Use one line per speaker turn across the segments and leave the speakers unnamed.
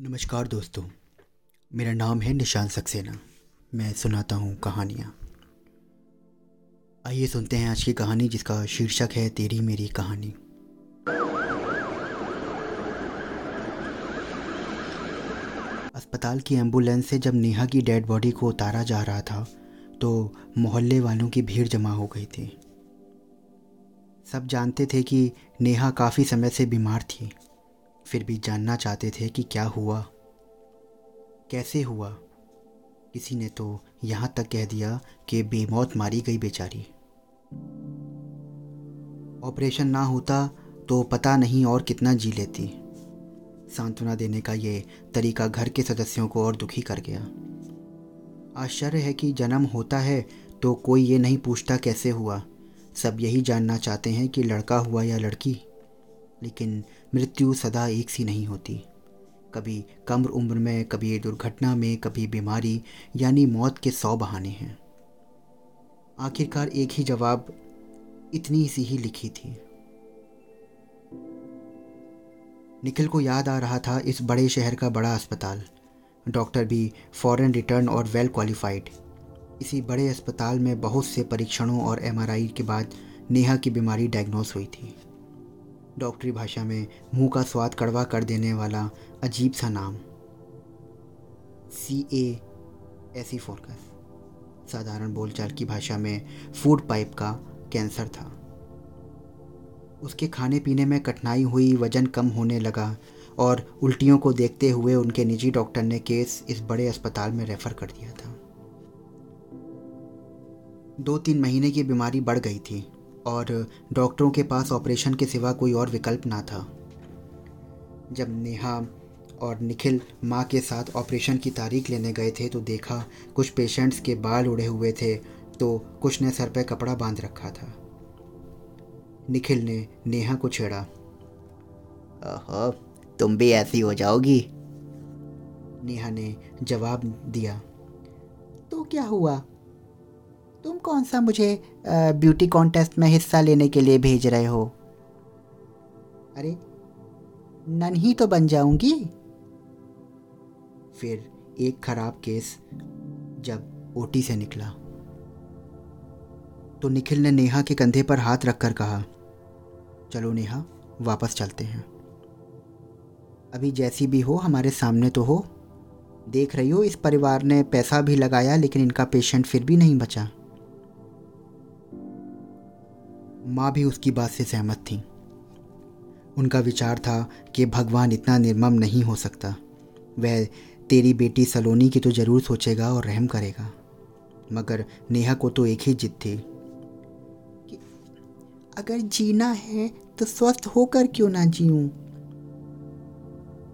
नमस्कार दोस्तों, मेरा नाम है निशान सक्सेना। मैं सुनाता हूँ कहानियाँ। आइए सुनते हैं आज की कहानी जिसका शीर्षक है तेरी मेरी कहानी। अस्पताल की एंबुलेंस से जब नेहा की डेड बॉडी को उतारा जा रहा था तो मोहल्ले वालों की भीड़ जमा हो गई थी। सब जानते थे कि नेहा काफ़ी समय से बीमार थी। फिर भी जानना चाहते थे कि क्या हुआ। कैसे हुआ? किसी ने तो यहाँ तक कह दिया कि बेमौत मारी गई बेचारी। ऑपरेशन ना होता तो पता नहीं और कितना जी लेती। सांत्वना देने का ये तरीका घर के सदस्यों को और दुखी कर गया। आश्चर्य है कि जन्म होता है तो कोई ये नहीं पूछता कैसे हुआ। सब यही जानना चाहते हैं कि लड़का हुआ या लड़की। लेकिन मृत्यु सदा एक सी नहीं होती। कभी कम उम्र में, कभी दुर्घटना में, कभी बीमारी, यानी मौत के सौ बहाने हैं। आखिरकार एक ही जवाब इतनी सी ही लिखी थी। निखिल को याद आ रहा था इस बड़े शहर का बड़ा अस्पताल। डॉक्टर भी फॉरेन रिटर्न और वेल क्वालिफाइड। इसी बड़े अस्पताल में बहुत से परीक्षणों और एमआरआई के बाद नेहा की बीमारी डायग्नोस हुई थी। डॉक्टरी भाषा में मुँह का स्वाद कड़वा कर देने वाला अजीब सा नाम। सी ए एसी फोरकस, साधारण बोलचाल की भाषा में फ़ूड पाइप का कैंसर था। उसके खाने पीने में कठिनाई हुई, वज़न कम होने लगा और उल्टियों को देखते हुए उनके निजी डॉक्टर ने केस इस बड़े अस्पताल में रेफर कर दिया था। दो तीन महीने की बीमारी बढ़ गई थी। और डॉक्टरों के पास ऑपरेशन के सिवा कोई और विकल्प ना था। जब नेहा और निखिल माँ के साथ ऑपरेशन की तारीख लेने गए थे तो देखा कुछ पेशेंट्स के बाल उड़े हुए थे तो कुछ ने सर पर कपड़ा बाँध रखा था। निखिल ने नेहा को छेड़ा।
ओहो तुम भी ऐसी हो जाओगी।
नेहा ने जवाब दिया
तो क्या हुआ? तुम कौन सा मुझे ब्यूटी कॉन्टेस्ट में हिस्सा लेने के लिए भेज रहे हो? अरे, नन ही तो बन जाऊँगी।
फिर एक खराब केस जब ओटी से निकला। तो निखिल ने नेहा के कंधे पर हाथ रखकर कहा, चलो नेहा, वापस चलते हैं। अभी जैसी भी हो, हमारे सामने तो हो। देख रही हो, इस परिवार ने पैसा भी लगाया, लेकिन इनका पेशेंट फिर भी नहीं बचा। माँ भी उसकी बात से सहमत थी। उनका विचार था कि भगवान इतना निर्मम नहीं हो सकता। वह, तेरी बेटी सलोनी की तो ज़रूर सोचेगा और रहम करेगा, मगर नेहा को तो एक ही जिद थी
अगर जीना है तो स्वस्थ होकर क्यों ना जीऊं?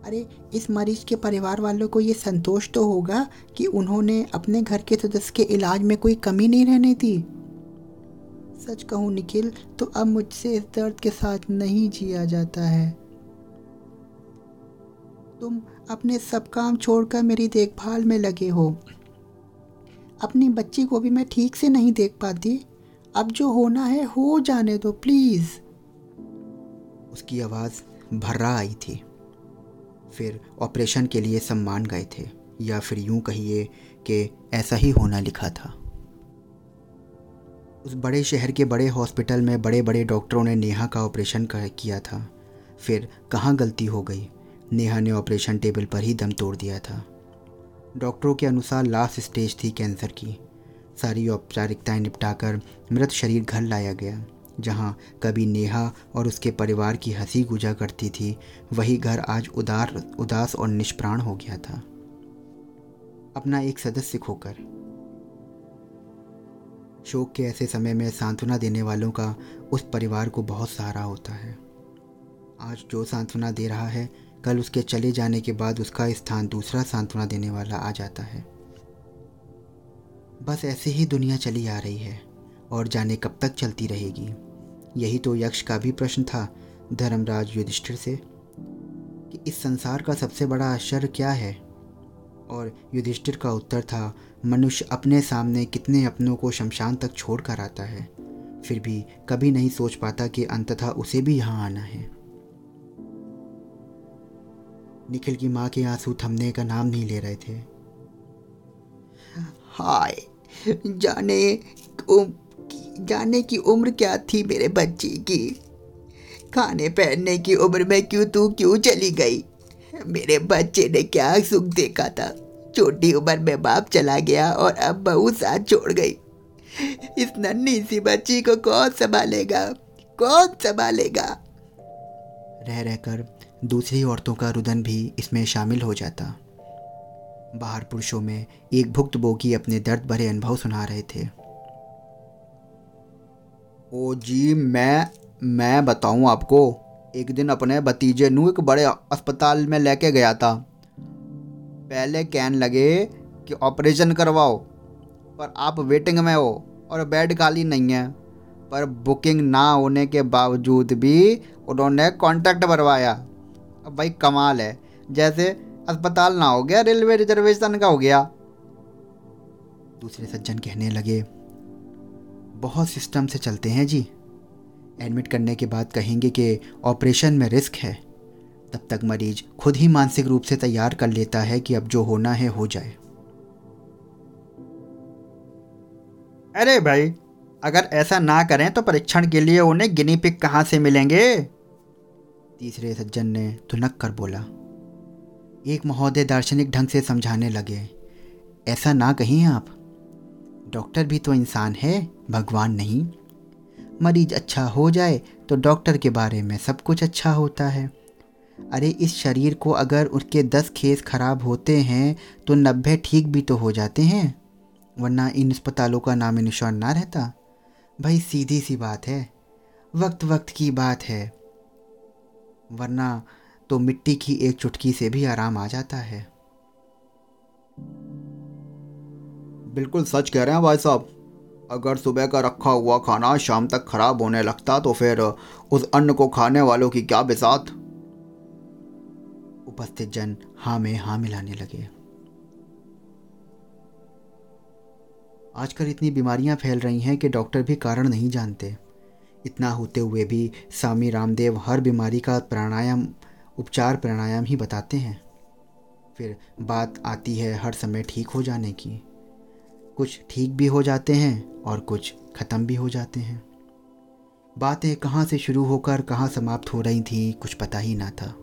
अरे, इस मरीज़ के परिवार वालों को ये संतोष तो होगा कि उन्होंने अपने घर के सदस्य के इलाज में कोई कमी नहीं रहने दी। सच कहूँ निखिल तो अब मुझसे इस दर्द के साथ नहीं जिया जाता है। तुम अपने सब काम छोड़कर मेरी देखभाल में लगे हो। अपनी बच्ची को भी मैं ठीक से नहीं देख पाती। अब जो होना है, हो जाने दो, प्लीज़।
उसकी आवाज़ भर्रा आई थी। फिर ऑपरेशन के लिए सम्मान गए थे, या फिर यूँ कहिए कि ऐसा ही होना लिखा था। उस बड़े शहर के बड़े हॉस्पिटल में बड़े बड़े डॉक्टरों ने नेहा का ऑपरेशन किया था। फिर कहाँ गलती हो गई? नेहा ने ऑपरेशन टेबल पर ही दम तोड़ दिया था। डॉक्टरों के अनुसार लास्ट स्टेज थी कैंसर की। सारी औपचारिकताएँ निपटाकर मृत शरीर घर लाया गया, जहाँ कभी नेहा और उसके परिवार की हँसी गुजा करती थी, वही घर आज उदार, उदास और निष्प्राण हो गया था। अपना एक सदस्य खोकर शोक के ऐसे समय में सांत्वना देने वालों का उस परिवार को बहुत सहारा होता है। आज जो सांत्वना दे रहा है, कल उसके चले जाने के बाद उसका स्थान दूसरा सांत्वना देने वाला आ जाता है। बस ऐसे ही दुनिया चली आ रही है और जाने कब तक चलती रहेगी? यही तो यक्ष का भी प्रश्न था धर्मराज युधिष्ठिर से, कि इस संसार का सबसे बड़ा आश्चर्य क्या है? और युधिष्ठिर का उत्तर था मनुष्य अपने सामने कितने अपनों को शमशान तक छोड़ कर आता है, फिर भी कभी नहीं सोच पाता कि अंततः उसे भी यहाँ आना है। निखिल की माँ के आँसू थमने का नाम नहीं ले रहे थे।
हाय, जाने जाने की उम्र क्या थी मेरे बच्चे की? खाने पहनने की उम्र में क्यों तू क्यों चली गई? मेरे बच्चे ने क्या सुख देखा था? छोटी उम्र में बाप चला गया और अब बहू साथ छोड़ गई। इस नन्ही सी बच्ची को कौन संभालेगा? कौन संभालेगा?
रह रहकर दूसरी औरतों का रुदन भी इसमें शामिल हो जाता। बाहर पुरुषों में एक भुक्त बोगी अपने दर्द भरे अनुभव सुना रहे थे।
ओ जी, मैं मैं बताऊँ आपको, एक दिन अपने भतीजे नू एक बड़े अस्पताल में लेके गया था। पहले कहने लगे कि ऑपरेशन करवाओ, पर आप वेटिंग में हो और बेड खाली नहीं है। पर बुकिंग ना होने के बावजूद भी उन्होंने कॉन्ट्रैक्ट भरवाया। अब भाई कमाल है, जैसे अस्पताल ना हो गया, रेलवे रिजर्वेशन का हो गया।
दूसरे सज्जन कहने लगे, बहुत सिस्टम से चलते हैं जी। एडमिट करने के बाद कहेंगे कि ऑपरेशन में रिस्क है। तब तक मरीज़ खुद ही मानसिक रूप से तैयार कर लेता है कि अब जो होना है हो जाए।
अरे भाई, अगर ऐसा ना करें तो परीक्षण के लिए उन्हें गिनी पिक कहाँ से मिलेंगे?
तीसरे सज्जन ने धुनक कर बोला। एक महोदय दार्शनिक ढंग से समझाने लगे, ऐसा ना कहीं आप। डॉक्टर भी तो इंसान है, भगवान नहीं। मरीज़ अच्छा हो जाए तो डॉक्टर के बारे में सब कुछ अच्छा होता है। अरे, इस शरीर को अगर उसके दस खेस खराब होते हैं तो नब्बे ठीक भी तो हो जाते हैं। वरना इन अस्पतालों का नाम निशान ना रहता। भाई, सीधी सी बात है। वक्त वक्त की बात है। वरना तो मिट्टी की एक चुटकी से भी आराम आ जाता है।
बिल्कुल सच कह रहे हैं भाई साहब। अगर सुबह का रखा हुआ खाना शाम तक खराब होने लगता तो फिर उस अन्न को खाने वालों की क्या बिसात?
उपस्थित जन हाँ में हाँ मिलाने लगे। आजकल इतनी बीमारियाँ फैल रही हैं कि डॉक्टर भी कारण नहीं जानते। इतना होते हुए भी स्वामी रामदेव हर बीमारी का प्राणायाम, उपचार प्राणायाम ही बताते हैं। फिर बात आती है हर समय ठीक हो जाने की। कुछ ठीक भी हो जाते हैं और कुछ ख़त्म भी हो जाते हैं। बातें कहाँ से शुरू होकर कहाँ समाप्त हो रही थी कुछ पता ही ना था।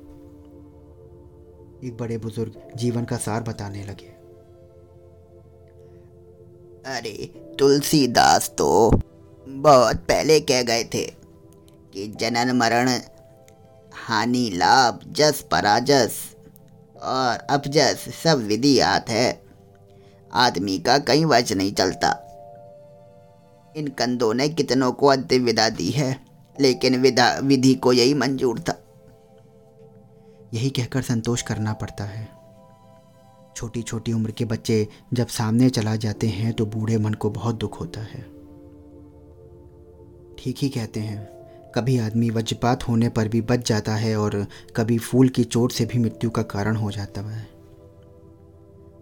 एक बड़े बुज़ुर्ग जीवन का सार बताने लगे।
अरे, तुलसीदास तो बहुत पहले कह गए थे कि जनन मरण, हानि लाभ, जस पराजस और अपजस सब विधि आत है। आदमी का कहीं वच नहीं चलता। इन कंधों ने कितनों को अंतिम विदा दी है, लेकिन विदा विधि को यही मंजूर था।
यही कहकर संतोष करना पड़ता है। छोटी छोटी उम्र के बच्चे जब सामने चला जाते हैं तो बूढ़े मन को बहुत दुख होता है। ठीक ही कहते हैं, कभी आदमी वज्रपात होने पर भी बच जाता है और कभी फूल की चोट से भी मृत्यु का कारण हो जाता है।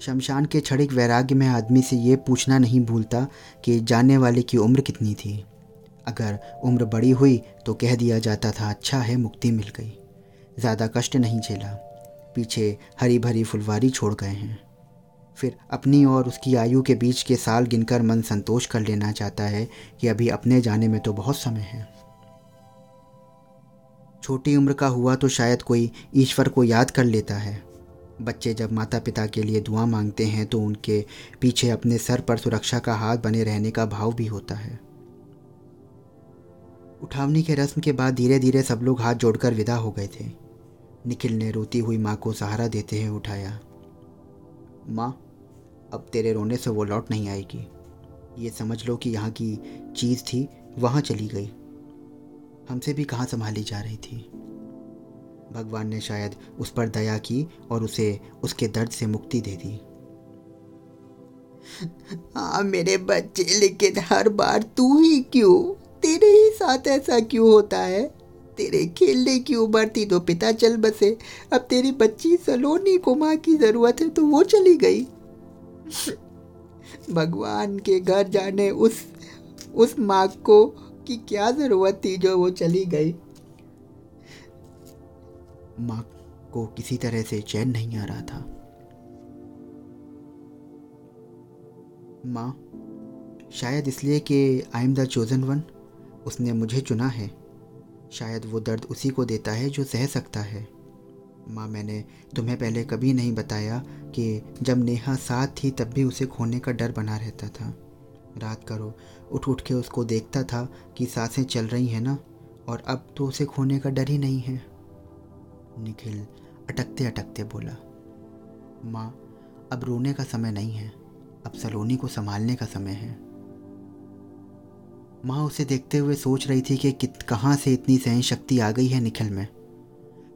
शमशान के क्षणिक वैराग्य में आदमी से ये पूछना नहीं भूलता कि जानने वाले की उम्र कितनी थी। अगर उम्र बड़ी हुई तो कह दिया जाता था अच्छा है, मुक्ति मिल गई। ज़्यादा कष्ट नहीं झेला। पीछे हरी भरी फुलवारी छोड़ गए हैं। फिर अपनी और उसकी आयु के बीच के साल गिनकर मन संतोष कर लेना चाहता है कि अभी अपने जाने में तो बहुत समय है। छोटी उम्र का हुआ तो शायद कोई ईश्वर को याद कर लेता है। बच्चे जब माता पिता के लिए दुआ मांगते हैं तो उनके पीछे अपने सर पर सुरक्षा का हाथ बने रहने का भाव भी होता है। उठावनी के रस्म के बाद धीरे धीरे सब लोग हाथ जोड़कर विदा हो गए थे। निखिल ने रोती हुई माँ को सहारा देते हुए उठाया। माँ, अब तेरे रोने से वो लौट नहीं आएगी। ये समझ लो कि यहाँ की चीज़ थी, वहाँ चली गई। हमसे भी कहाँ संभाली जा रही थी? भगवान ने शायद उस पर दया की और उसे उसके दर्द से मुक्ति दे दी।
हाँ मेरे बच्चे, लेकिन हर बार तू ही क्यों? तेरे ही साथ ऐसा क्यों होता है? तेरे खेलने की उम्र थी तो पिता चल बसे। अब तेरी बच्ची सलोनी को माँ की ज़रूरत है तो वो चली गई। भगवान के घर जाने उस उस माँ को की क्या ज़रूरत थी जो वो चली गई।
माँ को किसी तरह से चैन नहीं आ रहा था। माँ, शायद इसलिए कि I am the chosen one, उसने मुझे चुना है। शायद वो दर्द उसी को देता है जो सह सकता है। माँ, मैंने तुम्हें पहले कभी नहीं बताया कि जब नेहा साथ थी तब भी उसे खोने का डर बना रहता था। रात करो, उठ उठ के उसको देखता था कि साँसें चल रही हैं ना, और अब तो उसे खोने का डर ही नहीं है। निखिल अटकते अटकते बोला, माँ, अब रोने का समय नहीं है, अब सलोनी को संभालने का समय है। माँ उसे देखते हुए सोच रही थी कि कित, कहाँ से इतनी सहन शक्ति आ गई है निखिल में।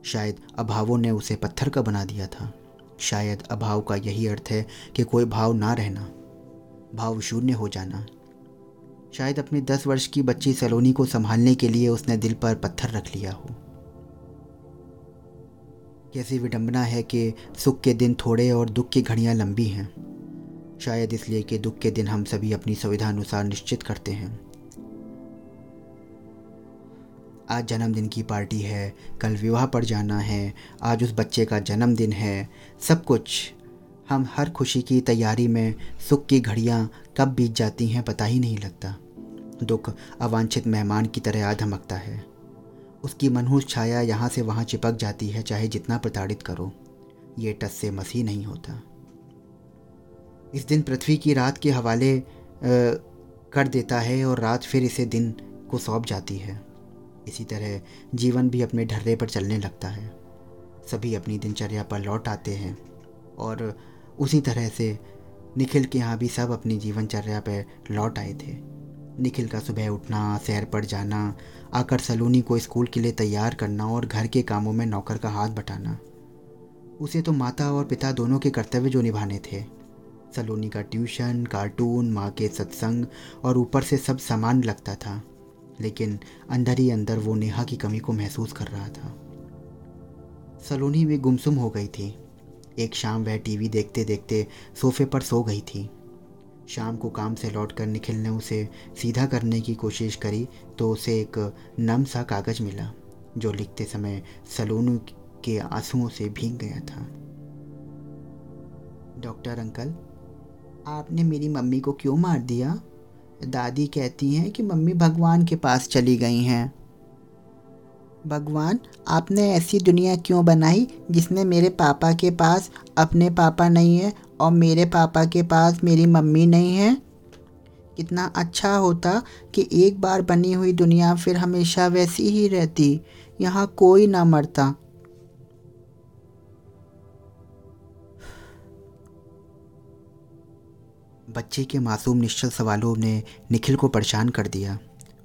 शायद अभावों ने उसे पत्थर का बना दिया था। शायद अभाव का यही अर्थ है कि कोई भाव ना रहना, भाव शून्य हो जाना। शायद अपनी दस वर्ष की बच्ची सलोनी को संभालने के लिए उसने दिल पर पत्थर रख लिया हो। कैसी विडंबना है कि सुख के दिन थोड़े और दुख की घड़ियाँ लंबी हैं। शायद इसलिए कि दुख के दिन हम सभी अपनी सुविधा अनुसार निश्चित करते हैं। आज जन्मदिन की पार्टी है कल विवाह पर जाना है आज उस बच्चे का जन्मदिन है। सब कुछ। हम हर खुशी की तैयारी में सुख की घड़ियाँ कब बीत जाती हैं पता ही नहीं लगता। दुख अवांछित मेहमान की तरह आ धमकता है। उसकी मनहूस छाया यहाँ से वहाँ चिपक जाती है चाहे जितना प्रताड़ित करो। ये टस से मसीह नहीं होता। इस दिन पृथ्वी की रात के हवाले आ, कर देता है और रात फिर इसे दिन को सौंप जाती है। इसी तरह जीवन भी अपने ढर्रे पर चलने लगता है। सभी अपनी दिनचर्या पर लौट आते हैं और उसी तरह से निखिल के यहाँ भी सब अपनी जीवनचर्या पर लौट आए थे। निखिल का सुबह उठना, सैर पर जाना, आकर सलोनी को स्कूल के लिए तैयार करना और घर के कामों में नौकर का हाथ बटाना, उसे तो माता और पिता दोनों के कर्तव्य जो निभाने थे। सलोनी का ट्यूशन, कार्टून, माँ के सत्संग और ऊपर से सब सामान लगता था। लेकिन अंदर ही अंदर वो नेहा की कमी को महसूस कर रहा था। सलोनी भी गुमसुम हो गई थी। एक शाम वह टीवी देखते देखते सोफे पर सो गई थी। शाम को काम से लौटकर निखिल ने उसे सीधा करने की कोशिश करी तो उसे एक नम सा कागज़ मिला, जो लिखते समय सलोनू के आंसुओं से भीग गया था। डॉक्टर अंकल, आपने मेरी मम्मी को क्यों मार दिया? दादी कहती हैं कि मम्मी भगवान के पास चली गई हैं। भगवान, आपने ऐसी दुनिया क्यों बनाई जिसमें मेरे पापा के पास अपने पापा नहीं है और मेरे पापा के पास मेरी मम्मी नहीं है? कितना अच्छा होता कि एक बार बनी हुई दुनिया फिर हमेशा वैसी ही रहती। यहाँ कोई ना मरता। बच्चे के मासूम निश्चल सवालों ने निखिल को परेशान कर दिया।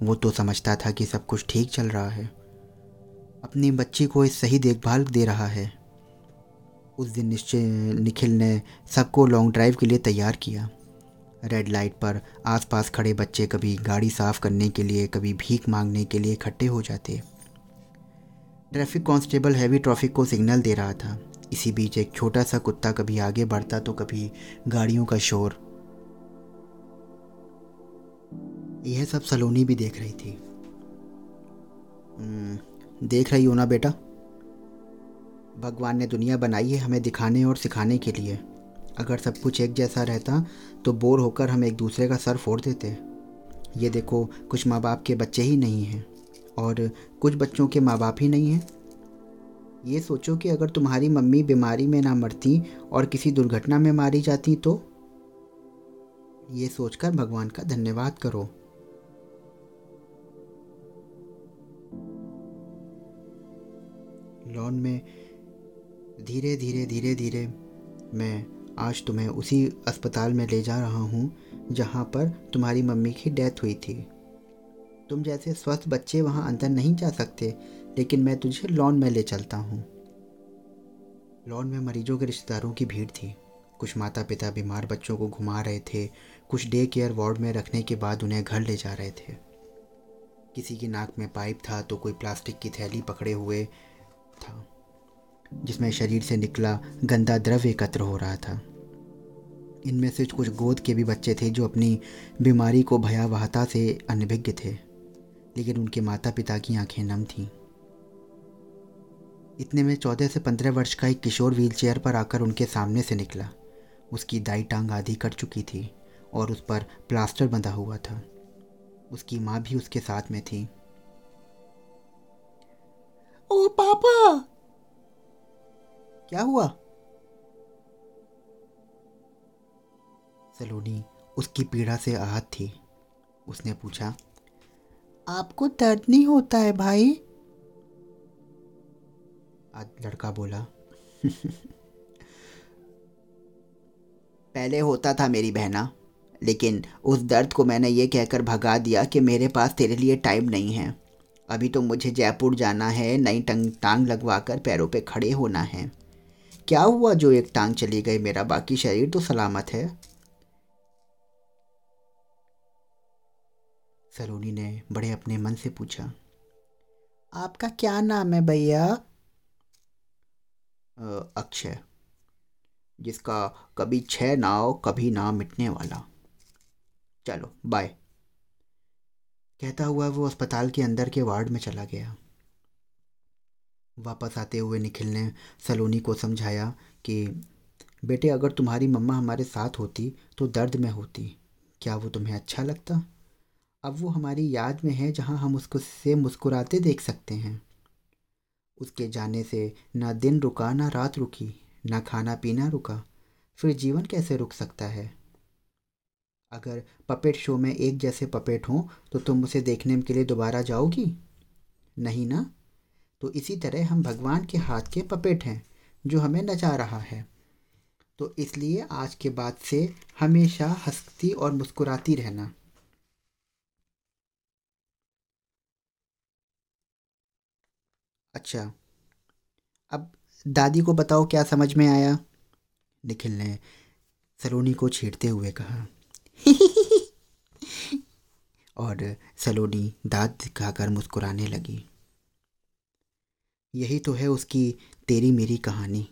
वो तो समझता था कि सब कुछ ठीक चल रहा है। अपनी बच्ची को सही देखभाल दे रहा है। उस दिन निश्चय, निखिल ने सबको लॉन्ग ड्राइव के लिए तैयार किया। रेड लाइट पर आसपास खड़े बच्चे कभी गाड़ी साफ़ करने के लिए, कभी भीख मांगने के लिए इकट्ठे हो जाते। ट्रैफ़िक कांस्टेबल हैवी ट्रैफ़िक को सिग्नल दे रहा था। इसी बीच एक छोटा सा कुत्ता कभी आगे बढ़ता तो कभी गाड़ियों का शोर। यह सब सलोनी भी देख रही थी। हम्म, देख रही हो ना बेटा? भगवान ने दुनिया बनाई है हमें दिखाने और सिखाने के लिए। अगर सब कुछ एक जैसा रहता तो बोर होकर हम एक दूसरे का सर फोड़ देते। ये देखो कुछ माँ बाप के बच्चे ही नहीं हैं और कुछ बच्चों के माँ बाप ही नहीं हैं। ये सोचो कि अगर तुम्हारी मम्मी बीमारी में ना मरती और किसी दुर्घटना में मारी जाती तो? ये सोचकर भगवान का धन्यवाद करो। लॉन में धीरे धीरे धीरे धीरे मैं आज तुम्हें उसी अस्पताल में ले जा रहा हूँ, जहाँ पर तुम्हारी मम्मी की डेथ हुई थी। तुम जैसे स्वस्थ बच्चे वहाँ अंदर नहीं जा सकते, लेकिन मैं तुझे लॉन में ले चलता हूँ। लॉन में मरीजों के रिश्तेदारों की भीड़ थी। कुछ माता पिता बीमार बच्चों को घुमा रहे थे, कुछ डे केयर वार्ड में रखने के बाद उन्हें घर ले जा रहे थे। किसी की नाक में पाइप था तो कोई प्लास्टिक की थैली पकड़े हुए था, जिसमें शरीर से निकला गंदा द्रव्य एकत्र हो रहा था। इनमें से कुछ गोद के भी बच्चे थे जो अपनी बीमारी को भयावहता से अनभिज्ञ थे, लेकिन उनके माता पिता की आँखें नम थीं। इतने में चौदह से पंद्रह वर्ष का एक किशोर व्हीलचेयर पर आकर उनके सामने से निकला। उसकी दाई टांग आधी कट चुकी थी और उस पर प्लास्टर बंधा हुआ था। उसकी माँ भी उसके साथ में थी। क्या हुआ? सलोनी उसकी पीड़ा से आहत थी। उसने पूछा,
आपको दर्द नहीं होता है भाई?
आज लड़का बोला,
पहले होता था मेरी बहना, लेकिन उस दर्द को मैंने ये कहकर भगा दिया कि मेरे पास तेरे लिए टाइम नहीं है। अभी तो मुझे जयपुर जाना है, नई टंग टांग लगवा कर पैरों पे खड़े होना है। क्या हुआ जो एक टांग चली गई मेरा? बाकी शरीर तो सलामत है।
सलोनी ने बड़े अपने मन से पूछा,
आपका क्या नाम है भैया?
अक्षय, जिसका कभी छह नाव, कभी ना मिटने वाला। चलो बाय
कहता हुआ वो अस्पताल के अंदर के वार्ड में चला गया। वापस आते हुए निखिल ने सलोनी को समझाया कि, बेटे, अगर तुम्हारी मम्मा हमारे साथ होती तो दर्द में होती। क्या वो तुम्हें अच्छा लगता? अब वो हमारी याद में है जहाँ हम उसको, से मुस्कुराते देख सकते हैं। उसके जाने से ना दिन रुका, ना रात रुकी, ना खाना पीना रुका। फिर जीवन कैसे रुक सकता है? अगर पपेट शो में एक जैसे पपेट हों तो तुम उसे देखने के लिए दोबारा जाओगी? नहीं ना? तो इसी तरह हम भगवान के हाथ के पपेट हैं, जो हमें नचा रहा है। तो इसलिए आज के बाद से हमेशा हंसती और मुस्कुराती रहना। अच्छा अब दादी को बताओ क्या समझ में आया? निखिल ने सलोनी को छेड़ते हुए कहा। और सलोनी दांत दिखाकर मुस्कुराने लगी। यही तो है उसकी तेरी मेरी कहानी।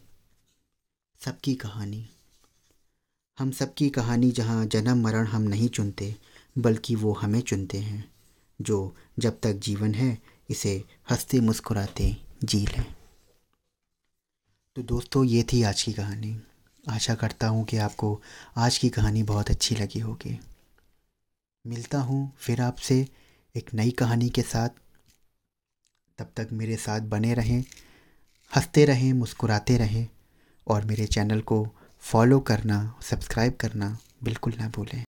सबकी कहानी। हम सबकी कहानी जहाँ जन्म मरण हम नहीं चुनते, बल्कि वो हमें चुनते हैं, जो जब तक जीवन है, इसे हँसते मुस्कुराते जी लें। तो दोस्तों, ये थी आज की कहानी। आशा करता हूँ कि आपको आज की कहानी बहुत अच्छी लगी होगी। मिलता हूँ फिर आपसे एक नई कहानी के साथ। तब तक मेरे साथ बने रहें, हँसते रहें, मुस्कुराते रहें और मेरे चैनल को फॉलो करना, सब्सक्राइब करना बिल्कुल ना भूलें।